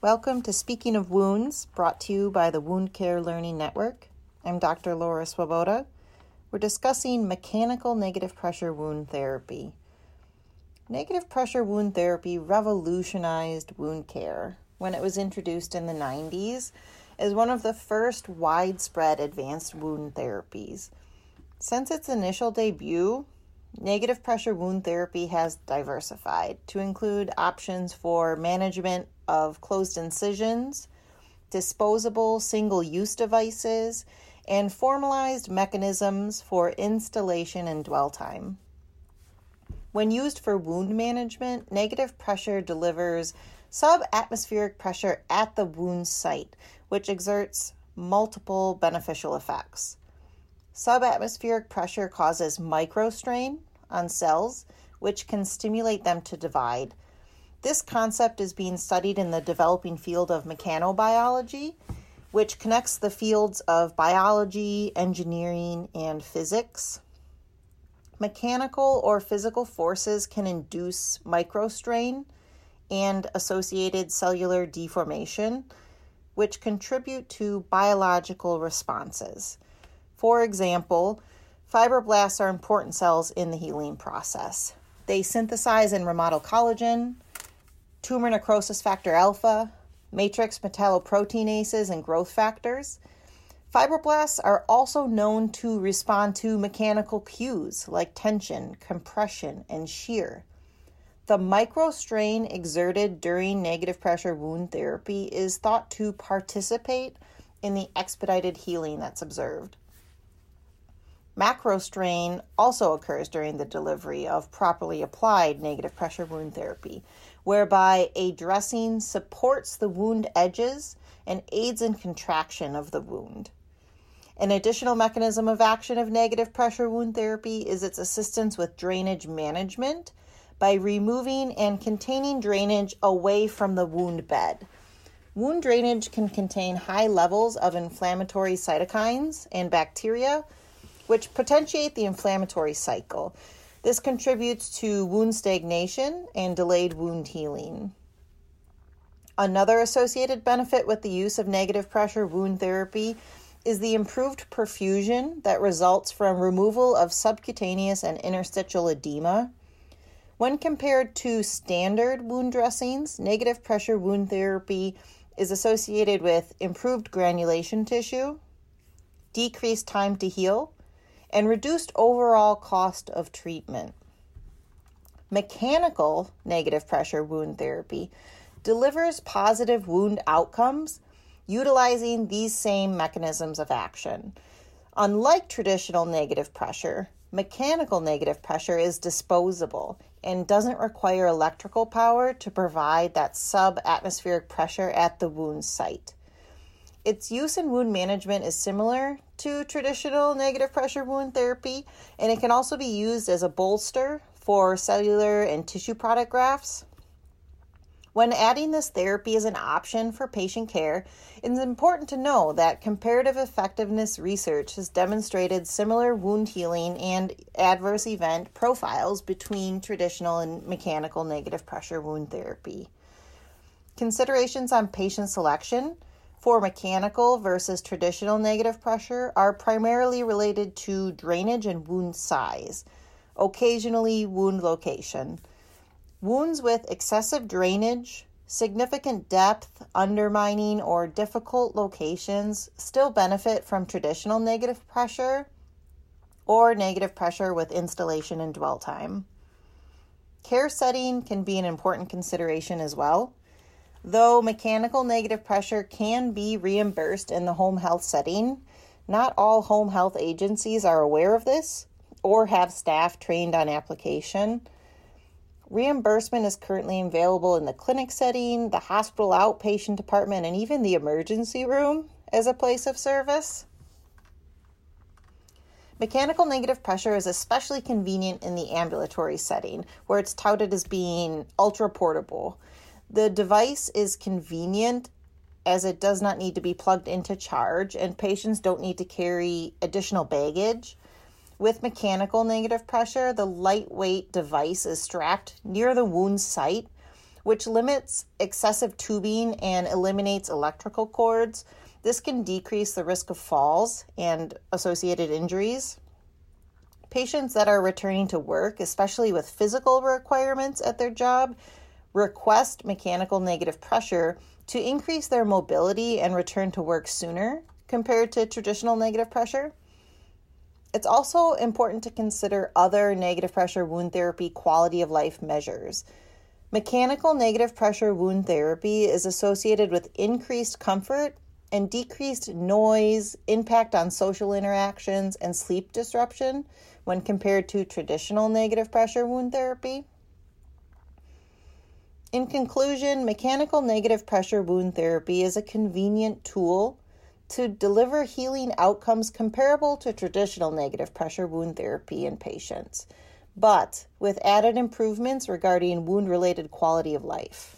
Welcome to Speaking of Wounds, brought to you by the Wound Care Learning Network. I'm Dr. Laura Swoboda. We're discussing mechanical negative pressure wound therapy. Negative pressure wound therapy revolutionized wound care when it was introduced in the 90s as one of the first widespread advanced wound therapies. Since its initial debut, negative pressure wound therapy has diversified to include options for management of closed incisions, disposable single use devices, and formalized mechanisms for instillation and dwell time. When used for wound management, negative pressure delivers subatmospheric pressure at the wound site, which exerts multiple beneficial effects. Subatmospheric pressure causes microstrain on cells, which can stimulate them to divide. This concept is being studied in the developing field of mechanobiology, which connects the fields of biology, engineering, and physics. Mechanical or physical forces can induce microstrain and associated cellular deformation, which contribute to biological responses. For example, fibroblasts are important cells in the healing process. They synthesize and remodel collagen, tumor necrosis factor alpha, matrix metalloproteinases, and growth factors. Fibroblasts are also known to respond to mechanical cues like tension, compression, and shear. The microstrain exerted during negative pressure wound therapy is thought to participate in the expedited healing that's observed. Macrostrain also occurs during the delivery of properly applied negative pressure wound therapy, whereby a dressing supports the wound edges and aids in contraction of the wound. An additional mechanism of action of negative pressure wound therapy is its assistance with drainage management by removing and containing drainage away from the wound bed. Wound drainage can contain high levels of inflammatory cytokines and bacteria which potentiate the inflammatory cycle. This contributes to wound stagnation and delayed wound healing. Another associated benefit with the use of negative pressure wound therapy is the improved perfusion that results from removal of subcutaneous and interstitial edema. When compared to standard wound dressings, negative pressure wound therapy is associated with improved granulation tissue, decreased time to heal, and reduced overall cost of treatment. Mechanical negative pressure wound therapy delivers positive wound outcomes utilizing these same mechanisms of action. Unlike traditional negative pressure, mechanical negative pressure is disposable and doesn't require electrical power to provide that subatmospheric pressure at the wound site. Its use in wound management is similar to traditional negative pressure wound therapy, and it can also be used as a bolster for cellular and tissue product grafts. When adding this therapy as an option for patient care, it's important to know that comparative effectiveness research has demonstrated similar wound healing and adverse event profiles between traditional and mechanical negative pressure wound therapy. Considerations on patient selection for mechanical versus traditional negative pressure are primarily related to drainage and wound size, occasionally, wound location. Wounds with excessive drainage, significant depth, undermining, or difficult locations still benefit from traditional negative pressure or negative pressure with instillation and dwell time. Care setting can be an important consideration as well. Though mechanical negative pressure can be reimbursed in the home health setting, not all home health agencies are aware of this or have staff trained on application. Reimbursement is currently available in the clinic setting, the hospital outpatient department, and even the emergency room as a place of service. Mechanical negative pressure is especially convenient in the ambulatory setting, where it's touted as being ultra portable. The device is convenient as it does not need to be plugged into charge, and patients don't need to carry additional baggage. With mechanical negative pressure, the lightweight device is strapped near the wound site, which limits excessive tubing and eliminates electrical cords. This can decrease the risk of falls and associated injuries. Patients that are returning to work, especially with physical requirements at their job, request mechanical negative pressure to increase their mobility and return to work sooner compared to traditional negative pressure. It's also important to consider other negative pressure wound therapy quality of life measures. Mechanical negative pressure wound therapy is associated with increased comfort and decreased noise, impact on social interactions, and sleep disruption when compared to traditional negative pressure wound therapy. In conclusion, mechanical negative pressure wound therapy is a convenient tool to deliver healing outcomes comparable to traditional negative pressure wound therapy in patients, but with added improvements regarding wound related quality of life.